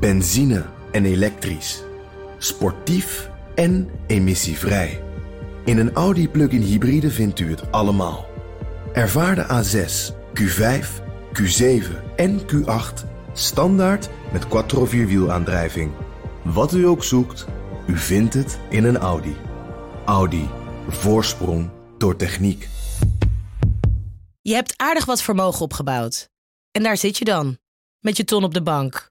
Benzine en elektrisch. Sportief en emissievrij. In een Audi plug-in hybride vindt u het allemaal. Ervaar de A6, Q5, Q7 en Q8 standaard met quattro vierwielaandrijving. Wat u ook zoekt, u vindt het in een Audi. Audi. Voorsprong door techniek. Je hebt aardig wat vermogen opgebouwd. En daar zit je dan, met je ton op de bank.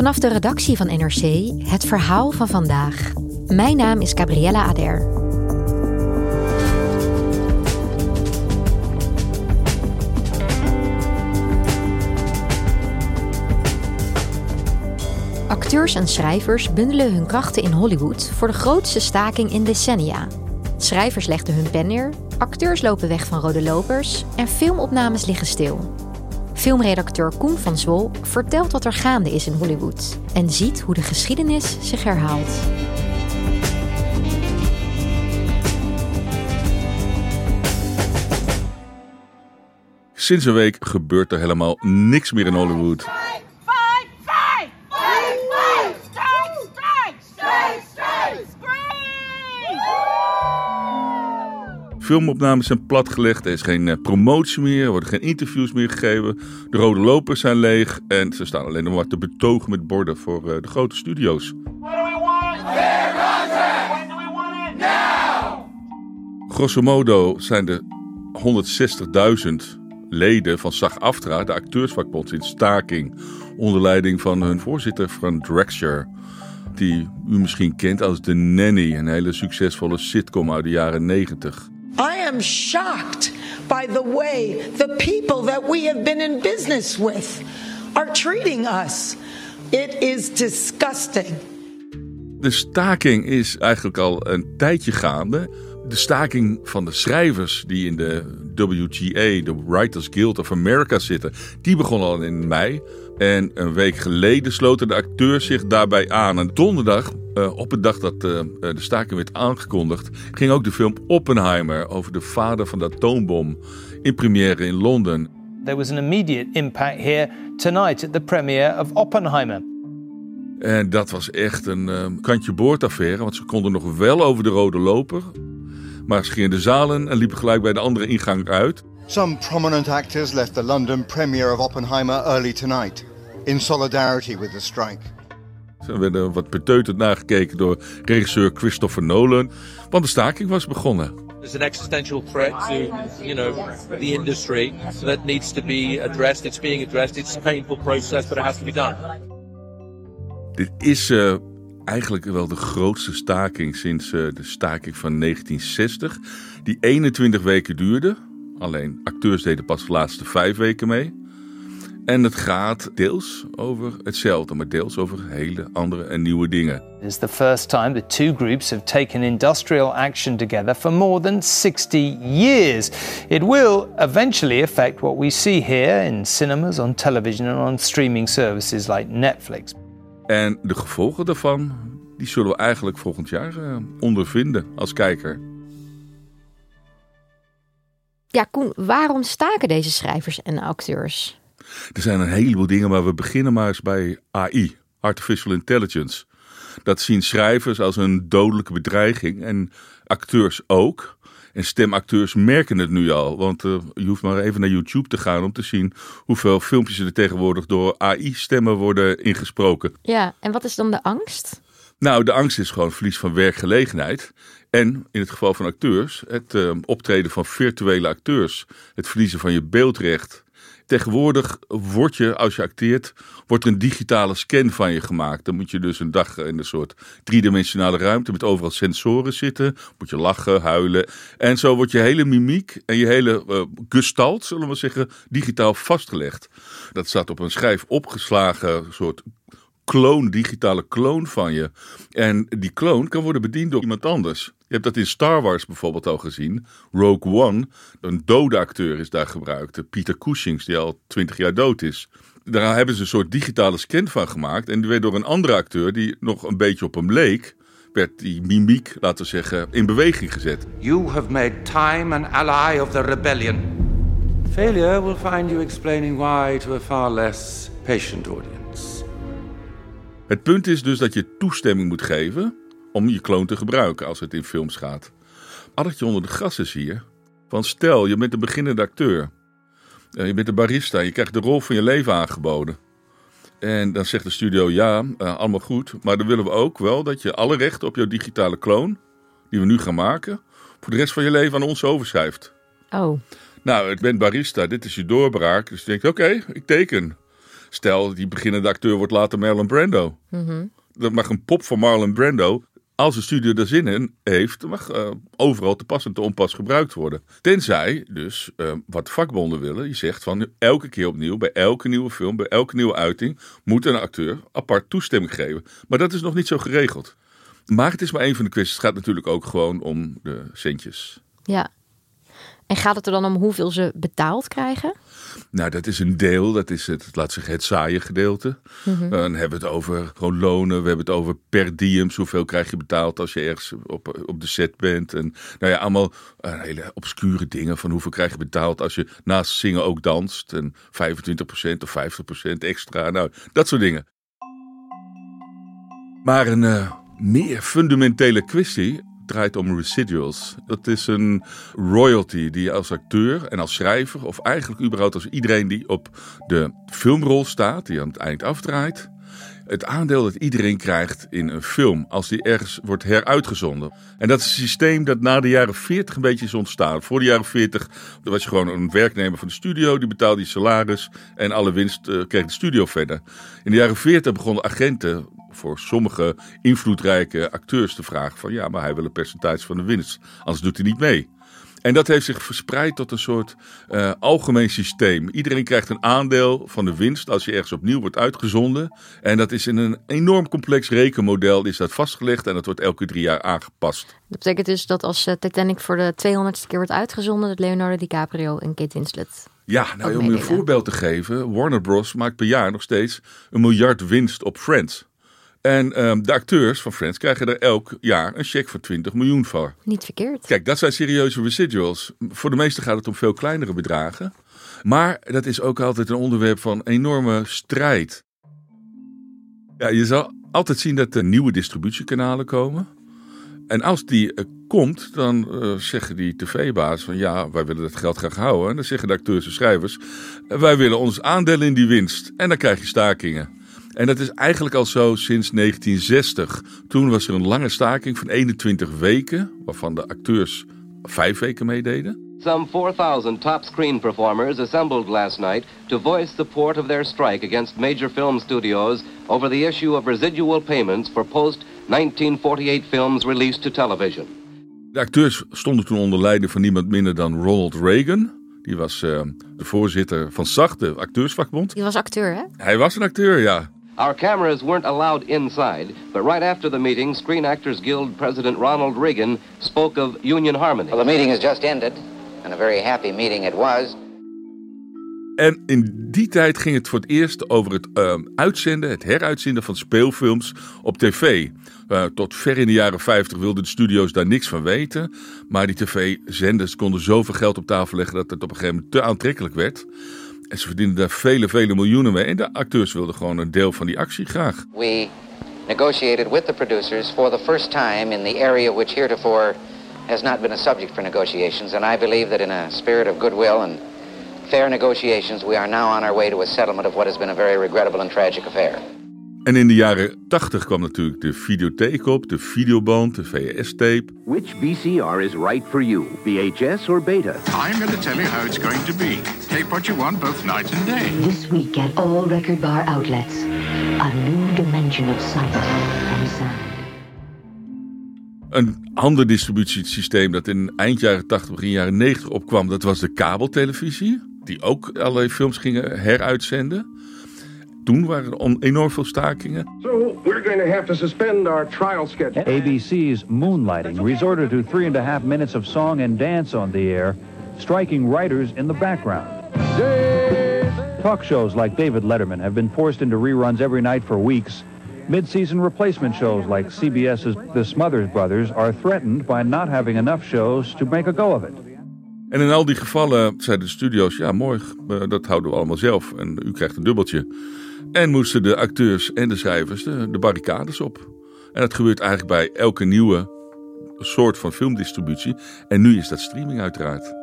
Vanaf de redactie van NRC het verhaal van vandaag. Mijn naam is Gabriella Ader. Acteurs en schrijvers bundelen hun krachten in Hollywood voor de grootste staking in decennia. Schrijvers legden hun pen neer, acteurs lopen weg van rode lopers en filmopnames liggen stil. Filmredacteur Koen van Zwol vertelt wat er gaande is in Hollywood en ziet hoe de geschiedenis zich herhaalt. Sinds een week gebeurt er helemaal niks meer in Hollywood. Filmopnames zijn platgelegd, er is geen eh, promotie meer, er worden geen interviews meer gegeven. De rode lopers zijn leeg en ze staan alleen nog maar te betogen met borden voor eh, de grote studio's. Grosso modo zijn er 160.000 leden van SAG-AFTRA, de acteursvakbond, in staking. Onder leiding van hun voorzitter Fran Drexler. Die u misschien kent als The Nanny, een hele succesvolle sitcom uit de jaren 90. Am shocked by the way the people that we have been in business with are treating us. It is disgusting. De staking is eigenlijk al een tijdje gaande. De staking van de schrijvers die in de WGA, de Writers Guild of America zitten, die begon al in mei. En een week geleden sloten de acteurs zich daarbij aan. En donderdag, uh, op de dag dat uh, de staking werd aangekondigd, ging ook de film Oppenheimer over de vader van de atoombom in première in Londen. There was an immediate impact here tonight at the premiere of Oppenheimer. En dat was echt een uh, kantje boordaffaire, want ze konden nog wel over de rode loper. Maar ze gingen de zalen en liepen gelijk bij de andere ingang uit. Some prominent actors left the London premiere of Oppenheimer early tonight in solidarity with the strike. Ze werden wat beteuterd nagekeken door regisseur Christopher Nolan, want de staking was begonnen. There's an existential threat to, you know, the industry that needs to be addressed. It's being addressed. It's a painful process, but it has to be done. Dit is uh, eigenlijk wel de grootste staking sinds uh, de staking van 1960, die 21 weken duurde. Alleen acteurs deden pas de laatste vijf weken mee. En het gaat deels over hetzelfde, maar deels over hele andere en nieuwe dingen. It's the first time the two groups have taken industrial action together for more than 60 years. It will eventually affect what we see here in cinemas, on television and on streaming services like Netflix. En de gevolgen daarvan, die zullen we eigenlijk volgend jaar uh, ondervinden als kijker. Ja, Koen, waarom staken deze schrijvers en acteurs? Er zijn een heleboel dingen, maar we beginnen maar eens bij AI, Artificial Intelligence. Dat zien schrijvers als een dodelijke bedreiging en acteurs ook. En stemacteurs merken het nu al, want uh, je hoeft maar even naar YouTube te gaan om te zien hoeveel filmpjes er tegenwoordig door AI-stemmen worden ingesproken. Ja, en wat is dan de angst? Nou, de angst is gewoon verlies van werkgelegenheid. En in het geval van acteurs, het uh, optreden van virtuele acteurs, het verliezen van je beeldrecht. Tegenwoordig word je, als je acteert, wordt er een digitale scan van je gemaakt. Dan moet je dus een dag in een soort driedimensionale ruimte met overal sensoren zitten. Moet je lachen, huilen. En zo wordt je hele mimiek en je hele uh, gestalt, zullen we zeggen, digitaal vastgelegd. Dat staat op een schijf opgeslagen soort kloon, digitale kloon van je. En die kloon kan worden bediend door iemand anders. Je hebt dat in Star Wars bijvoorbeeld al gezien. Rogue One, een dode acteur is daar gebruikt. Peter Cushings, die al twintig jaar dood is. Daar hebben ze een soort digitale scan van gemaakt. En die werd door een andere acteur, die nog een beetje op hem leek, werd die mimiek, laten we zeggen, in beweging gezet. You have made time an ally of the rebellion. Failure will find you explaining why to a far less patient audience. Het punt is dus dat je toestemming moet geven om je kloon te gebruiken als het in films gaat. Addertje onder de gras is hier. Van stel, je bent een beginnende acteur. Eh, Je bent een barista, je krijgt de rol van je leven aangeboden. En dan zegt de studio, ja, eh, allemaal goed. Maar dan willen we ook wel dat je alle rechten op jouw digitale kloon, die we nu gaan maken, voor de rest van je leven aan ons overschrijft. Oh, Nou, ik ben barista, dit is je doorbraak. Dus je denkt, oké, ik teken. Stel, die beginnende acteur wordt later Marlon Brando. Dan mag een pop van Marlon Brando, als de studio er zin in heeft, mag eh, overal te pas en te onpas gebruikt worden. Tenzij dus, eh, wat vakbonden willen, je zegt van elke keer opnieuw, bij elke nieuwe film, bij elke nieuwe uiting, moet een acteur apart toestemming geven. Maar dat is nog niet zo geregeld. Maar het is maar één van de kwesties. Het gaat natuurlijk ook gewoon om de centjes. ja. En gaat het er dan om hoeveel ze betaald krijgen? Nou, dat is een deel. Dat is het, laat zeggen, het saaie gedeelte. Dan hebben we het over gewoon lonen. We hebben het over per diems. Hoeveel krijg je betaald als je ergens op, op de set bent. En nou ja, allemaal eh, hele obscure dingen. Van hoeveel krijg je betaald als je naast zingen ook danst. En 25% of 50% extra. Nou, dat soort dingen. Maar een eh, meer fundamentele kwestie draait om residuals. Dat is een royalty die je als acteur en als schrijver, of eigenlijk überhaupt als iedereen die op de filmrol staat, die aan het eind afdraait, het aandeel dat iedereen krijgt in een film als die ergens wordt heruitgezonden. En dat is een systeem dat na de jaren 40 een beetje is ontstaan. Voor de jaren 40 was je gewoon een werknemer van de studio, die betaalde je salaris en alle winst eh, kreeg de studio verder. In de jaren 40 begonnen agenten voor sommige invloedrijke acteurs te vragen van ja, maar hij wil een percentage van de winst, anders doet hij niet mee. En dat heeft zich verspreid tot een soort eh, algemeen systeem. Iedereen krijgt een aandeel van de winst als je ergens opnieuw wordt uitgezonden. En dat is in een enorm complex rekenmodel is dat vastgelegd en dat wordt elke drie jaar aangepast. Dat betekent dus dat als eh, Titanic voor de 200ste keer wordt uitgezonden, dat Leonardo DiCaprio en Kate Winslet. Ja, nou, om je een voorbeeld te geven. Warner Bros. maakt per jaar nog steeds een miljard winst op Friends. En ehm, de acteurs van Friends krijgen er elk jaar een cheque van 20 miljoen voor. Niet verkeerd. Kijk, dat zijn serieuze residuals. Voor de meesten gaat het om veel kleinere bedragen. Maar dat is ook altijd een onderwerp van enorme strijd. Ja, je zal altijd zien dat er nieuwe distributiekanalen komen. En als die eh, komt, dan eh, zeggen die tv-baas van ja, wij willen dat geld graag houden. En dan zeggen de acteurs en schrijvers, eh, wij willen ons aandeel in die winst. En dan krijg je stakingen. En dat is eigenlijk al zo sinds 1960. Toen was er een lange staking van 21 weken, waarvan de acteurs vijf weken meededen. Some 4,000 top screen performers assembled last night to voice support of their strike against major film studios over the issue of residual payments for post 1948 films released to television. De acteurs stonden toen onder leiding van niemand minder dan Ronald Reagan. Die was eh, de voorzitter van SAG, de acteursvakbond. Die was acteur, hè? Hij was een acteur, ja. Our cameras weren't allowed inside, but right after the meeting, Screen Actors Guild President Ronald Reagan spoke of union harmony. Well, the meeting has just ended, and a very happy meeting it was. En in die tijd ging het voor het eerst over het eh, uitzenden, het heruitzenden van speelfilms op tv. Eh, tot ver in de jaren 50 wilden de studio's daar niks van weten. Maar die tv-zenders konden zoveel geld op tafel leggen dat het op een gegeven moment te aantrekkelijk werd. En ze verdienden daar vele, vele miljoenen mee. En de acteurs wilden gewoon een deel van die actie graag. We negotiated with the producers for the first time in the area which heretofore has not been a subject for negotiations, and I believe that in a spirit of goodwill and fair negotiations, we are now on our way to a settlement of what has been a very regrettable and tragic affair. En in de jaren 80 kwam natuurlijk de videotheek op, de videoband, de VHS-tape. Which VCR is right for you, VHS or beta? I'm going to tell you how it's going to be. Take what you want both night and day. This week at all record bar outlets, a new dimension of sight and sound. Een ander distributiesysteem dat in eind jaren 80, begin jaren 90 opkwam, dat was de kabeltelevisie. Die ook allerlei films gingen heruitzenden. Toen waren er enorm veel stakingen. So we're going to have to suspend our trial schedule. ABC's Moonlighting resorted to three and a half minutes of song and dance on the air, striking writers in the background. Talk shows like David Letterman have been forced into reruns every night for weeks. Mid-season replacement shows like CBS's The Smothers Brothers are threatened by not having enough shows to make a go of it. En in al die gevallen zeiden de studio's: ja, mooi, eh, dat houden we allemaal zelf. En u krijgt een dubbeltje. En moesten de acteurs en de schrijvers de, de barricades op. En dat gebeurt eigenlijk bij elke nieuwe soort van filmdistributie. En nu is dat streaming uiteraard.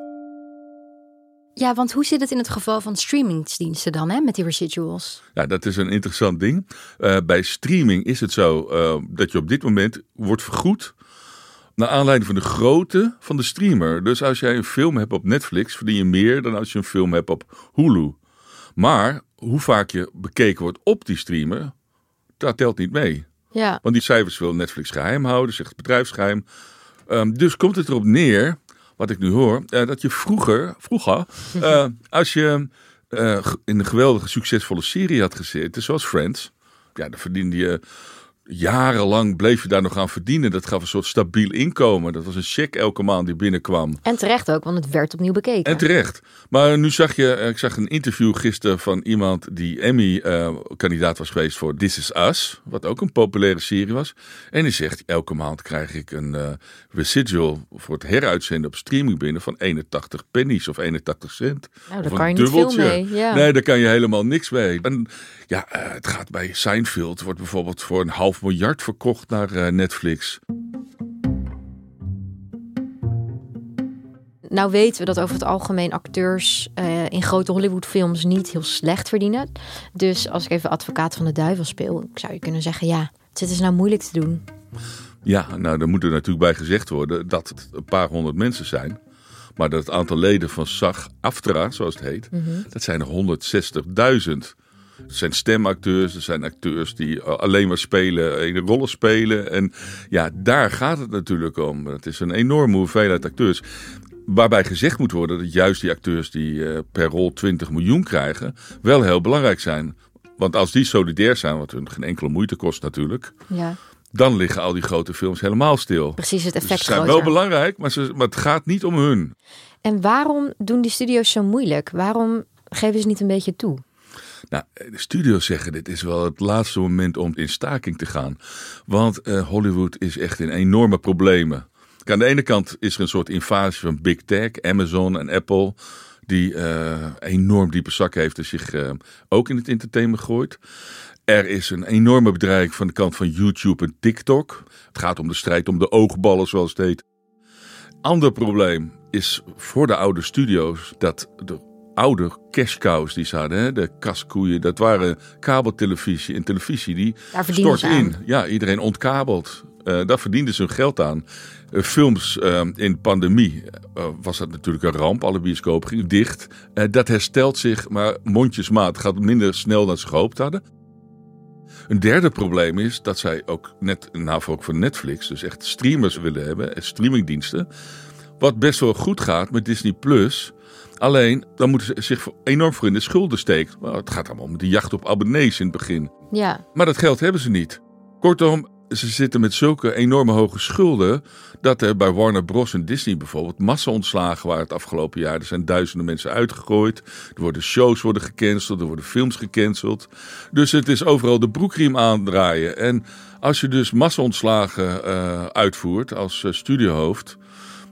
Ja, want hoe zit het in het geval van streamingsdiensten dan, hè, met die residuals? Ja, dat is een interessant ding. Eh, bij streaming is het zo eh, dat je op dit moment wordt vergoed naar aanleiding van de grootte van de streamer. Dus als jij een film hebt op Netflix, verdien je meer dan als je een film hebt op Hulu. Maar hoe vaak je bekeken wordt op die streamer, dat telt niet mee. Ja. Want die cijfers wil Netflix geheim houden, zegt het bedrijfsgeheim. Ehm, dus komt het erop neer, wat ik nu hoor, eh, dat je vroeger, vroeger eh, als je eh, in een geweldige, succesvolle serie had gezeten, zoals Friends, ja, dan verdiende je jarenlang, bleef je daar nog aan verdienen. Dat gaf een soort stabiel inkomen. Dat was een check elke maand die binnenkwam. En terecht ook, want het werd opnieuw bekeken. En terecht. Maar nu zag je, eh, ik zag een interview gisteren van iemand die Emmy-kandidaat was geweest voor This Is Us, wat ook een populaire serie was. En die zegt, elke maand krijg ik een eh, residual voor het heruitzenden op streaming binnen van 81 pennies of 81 cent. Nou, daar Of kan een je niet veel mee, ja. Nee, daar kan je helemaal niks mee. En ja, eh, het gaat bij Seinfeld, wordt bijvoorbeeld voor een half miljard verkocht naar eh, Netflix. Nou weten we dat over het algemeen acteurs eh, in grote Hollywoodfilms niet heel slecht verdienen. Dus als ik even advocaat van de duivel speel, zou je kunnen zeggen, ja, het is nou moeilijk te doen. Ja, nou, daar moet er natuurlijk bij gezegd worden dat het een paar honderd mensen zijn. Maar dat het aantal leden van SAG-AFTRA, zoals het heet, Mhm. dat zijn er 160.000. Het zijn stemacteurs, er zijn acteurs die alleen maar spelen, in rollen spelen. En ja, daar gaat het natuurlijk om. Het is een enorme hoeveelheid acteurs. Waarbij gezegd moet worden dat juist die acteurs die eh, per rol 20 miljoen krijgen, wel heel belangrijk zijn. Want als die solidair zijn, wat hun geen enkele moeite kost natuurlijk, Ja. dan liggen al die grote films helemaal stil. Precies het Dus effect ze zijn groter. wel belangrijk, maar, ze, maar het gaat niet om hun. En waarom doen die studio's zo moeilijk? Waarom geven ze niet een beetje toe? Nou, de studio's zeggen dit is wel het laatste moment om in staking te gaan. Want eh, Hollywood is echt in enorme problemen. Aan de ene kant is er een soort invasie van Big Tech, Amazon en Apple. Die eh, enorm diepe zak heeft en zich eh, ook in het entertainment gooit. Er is een enorme bedreiging van de kant van YouTube en TikTok. Het gaat om de strijd om de oogballen, zoals het heet. Ander probleem is voor de oude studio's dat de oude cash cows die ze hadden, hè, de kaskoeien, dat waren kabeltelevisie en televisie die Daar stort aan. in. Ja, iedereen ontkabeld. Eh, daar verdienden ze hun geld aan. Eh, films eh, in pandemie eh, was dat natuurlijk een ramp. Alle bioscopen gingen dicht. Dat herstelt zich, maar mondjesmaat gaat minder snel dan ze gehoopt hadden. Een derde probleem is dat zij ook net, nou ook voor Netflix, dus echt streamers willen hebben, en streamingdiensten. Wat best wel goed gaat met Disney Plus. Alleen, dan moeten ze zich enorm voor in de schulden steken. Het gaat allemaal om die jacht op abonnees in het begin. Ja, Maar dat geld hebben ze niet. Kortom, ze zitten met zulke enorme hoge schulden. dat er bij Warner Bros. en Disney bijvoorbeeld massa-ontslagen waren het afgelopen jaar. Er zijn duizenden mensen uitgegooid. Er worden shows worden gecanceld, er worden films gecanceld. Dus het is overal de broekriem aandraaien. En als je dus massa-ontslagen eh, uitvoert als eh, studiohoofd.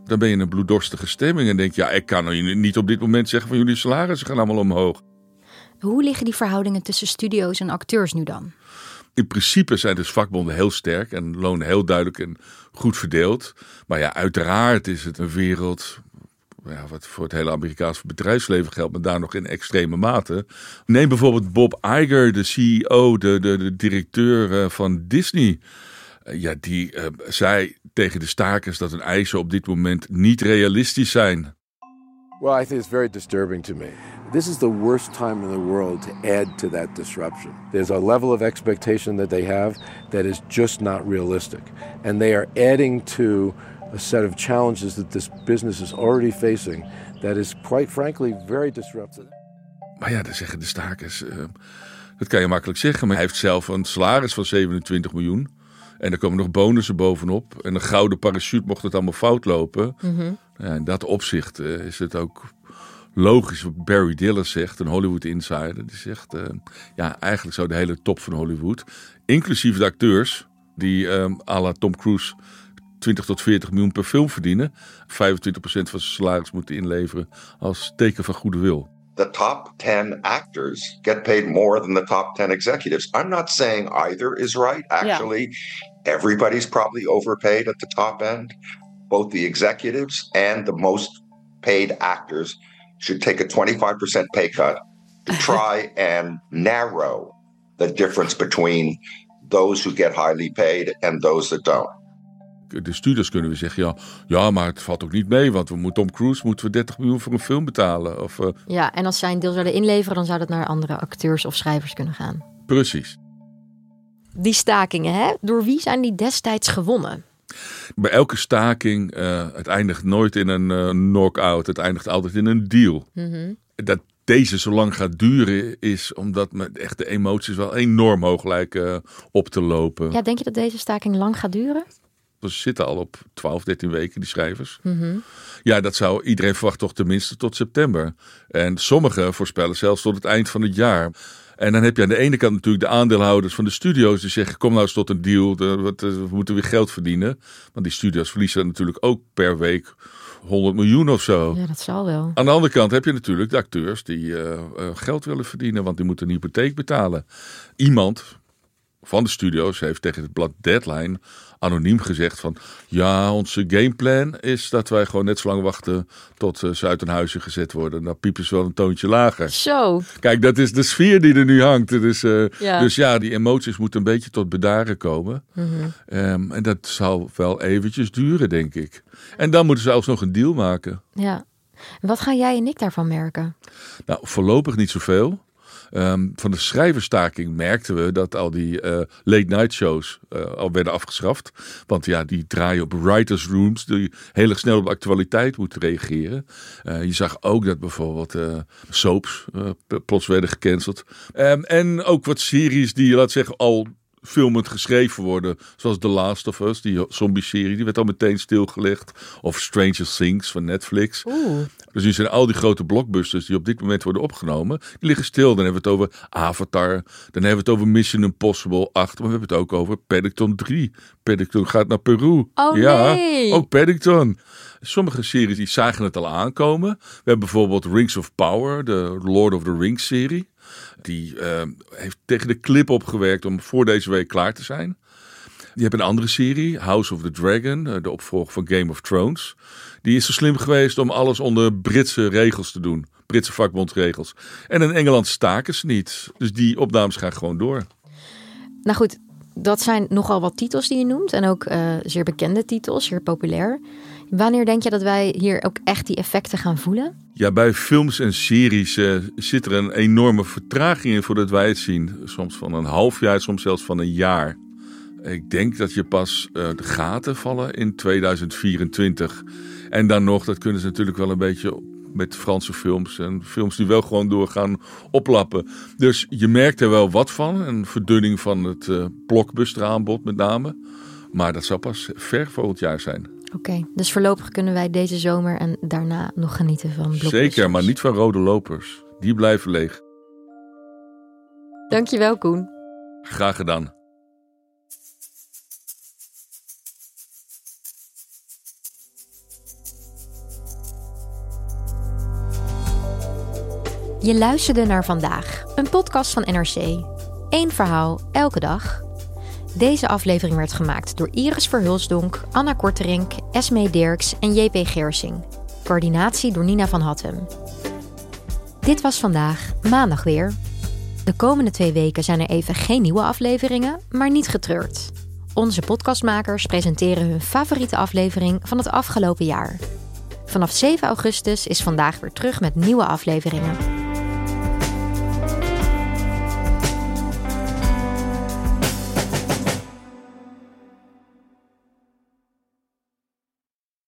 Dan ben je in een bloeddorstige stemming en denk je, ja, ik kan niet op dit moment zeggen van jullie salarissen gaan allemaal omhoog. hoe liggen die verhoudingen tussen studio's en acteurs nu dan? In principe zijn dus vakbonden heel sterk en lonen heel duidelijk en goed verdeeld. Maar ja, uiteraard is het een wereld. Ja, wat voor het hele Amerikaanse bedrijfsleven geldt, maar daar nog in extreme mate. Neem bijvoorbeeld Bob Iger, de CEO, de, de, de directeur eh, van Disney. Eh, Ja, die eh, zei tegen de stakers dat hun eisen op dit moment niet realistisch zijn. Well, I think it's very disturbing to me. This is the worst time in the world to add to that disruption. There's a level of expectation that they have that is just not realistic. And they are adding to a set of challenges that this business is already facing that is, quite frankly, very disruptive. Maar ja, dan zeggen de stakers. eh, Dat kan je makkelijk zeggen, maar hij heeft zelf een salaris van 27 miljoen. En er komen nog bonussen bovenop. En een gouden parachute mocht het allemaal fout lopen. Mhm. Ja, in dat opzicht eh, is het ook logisch wat Barry Diller zegt, een Hollywood insider. Die zegt, eh, ja, eigenlijk zou de hele top van Hollywood, inclusief de acteurs, die eh, à la Tom Cruise 20 tot 40 miljoen per film verdienen, 25% van zijn salaris moeten inleveren als teken van goede wil. The top 10 actors get paid more than the top 10 executives. I'm not saying either is right. Actually, everybody's probably overpaid at the top end. Both the executives and the most paid actors should take a 25% pay cut to try and narrow the difference between those who get highly paid and those that don't. De studios kunnen we zeggen, ja, ja, maar het valt ook niet mee, want we moeten Tom Cruise moeten we 30 miljoen voor een film betalen. Of, eh, Ja, en als zij een deel zouden inleveren, dan zou dat naar andere acteurs of schrijvers kunnen gaan. precies. Die stakingen, hè? door wie zijn die destijds gewonnen? Bij elke staking, eh, het eindigt nooit in een eh, knock-out, het eindigt altijd in een deal. Mhm. Dat deze zo lang gaat duren is omdat met echt de emoties wel enorm hoog lijken op te lopen. Ja, denk je dat deze staking lang gaat duren? Ze zitten al op 12, 13 weken, die schrijvers. Mhm. Ja, dat zou iedereen verwacht toch tenminste tot september. En sommigen voorspellen zelfs tot het eind van het jaar. En dan heb je aan de ene kant natuurlijk de aandeelhouders van de studio's die zeggen: kom nou eens tot een deal, eh, we moeten weer geld verdienen. Want die studio's verliezen natuurlijk ook per week 100 miljoen of zo. Ja, dat zal wel. Aan de andere kant heb je natuurlijk de acteurs die eh, eh, geld willen verdienen, want die moeten een hypotheek betalen. Iemand van de studio's heeft tegen het blad Deadline anoniem gezegd van ja, onze gameplan is dat wij gewoon net zo lang wachten tot eh, ze uit hun huizen gezet worden. Dan piepen ze wel een toontje lager. Zo. Kijk, dat is de sfeer die er nu hangt. Dus, eh, Ja. dus ja, die emoties moeten een beetje tot bedaren komen. Mhm. Ehm, en dat zal wel eventjes duren, denk ik. En dan moeten ze alsnog een deal maken. Ja. En Wat gaan jij en ik daarvan merken? Nou, voorlopig niet zoveel. Ehm, van de schrijverstaking merkten we dat al die eh, late night shows eh, al werden afgeschaft. Want ja, die draaien op writers rooms die heel erg snel op actualiteit moeten reageren. Eh, je zag ook dat bijvoorbeeld soaps plots werden gecanceld. Ehm, en ook wat series die, laat zeggen, al filmend geschreven worden. Zoals The Last of Us, die zombie-serie, die werd al meteen stilgelegd. Of Stranger Things van Netflix. Oeh. Dus nu zijn al die grote blockbusters die op dit moment worden opgenomen, die liggen stil. Dan hebben we het over Avatar, dan hebben we het over Mission Impossible 8, maar we hebben het ook over Paddington 3. Paddington gaat naar Peru. Oh, ja, nee. ook Paddington. Sommige series die zagen het al aankomen. We hebben bijvoorbeeld Rings of Power, de Lord of the Rings serie. Die eh, heeft tegen de clip opgewerkt om voor deze week klaar te zijn. Je hebt een andere serie, House of the Dragon, eh, de opvolger van Game of Thrones. Die is zo slim geweest om alles onder Britse regels te doen. Britse vakbondsregels. En in Engeland staken ze niet. Dus die opnames gaan gewoon door. Nou goed, dat zijn nogal wat titels die je noemt. En ook eh, zeer bekende titels, zeer populair. Wanneer denk je dat wij hier ook echt die effecten gaan voelen? Ja, bij films en series eh, zit er een enorme vertraging in voordat wij het zien. Soms van een half jaar, soms zelfs van een jaar. Ik denk dat je pas eh, de gaten vallen in 2024. En dan nog, dat kunnen ze natuurlijk wel een beetje met Franse films en films die wel gewoon doorgaan oplappen. Dus je merkt er wel wat van. Een verdunning van het eh blockbusteraanbod met name. Maar dat zal pas ver volgend jaar zijn. Oké, dus voorlopig kunnen wij deze zomer en daarna nog genieten van blockbusters. Zeker, maar niet van rode lopers. Die blijven leeg. Dankjewel Koen. Graag gedaan. Je luisterde naar vandaag, een podcast van NRC. Eén verhaal, elke dag. Deze aflevering werd gemaakt door Iris Verhulsdonk, Anna Korterink, Esme Dirks en JP Geersing. Coördinatie door Nina van Hattem. Dit was vandaag, maandag weer. De komende twee weken zijn er even geen nieuwe afleveringen, maar niet getreurd. Onze podcastmakers presenteren hun favoriete aflevering van het afgelopen jaar. Vanaf 7 augustus is vandaag weer terug met nieuwe afleveringen.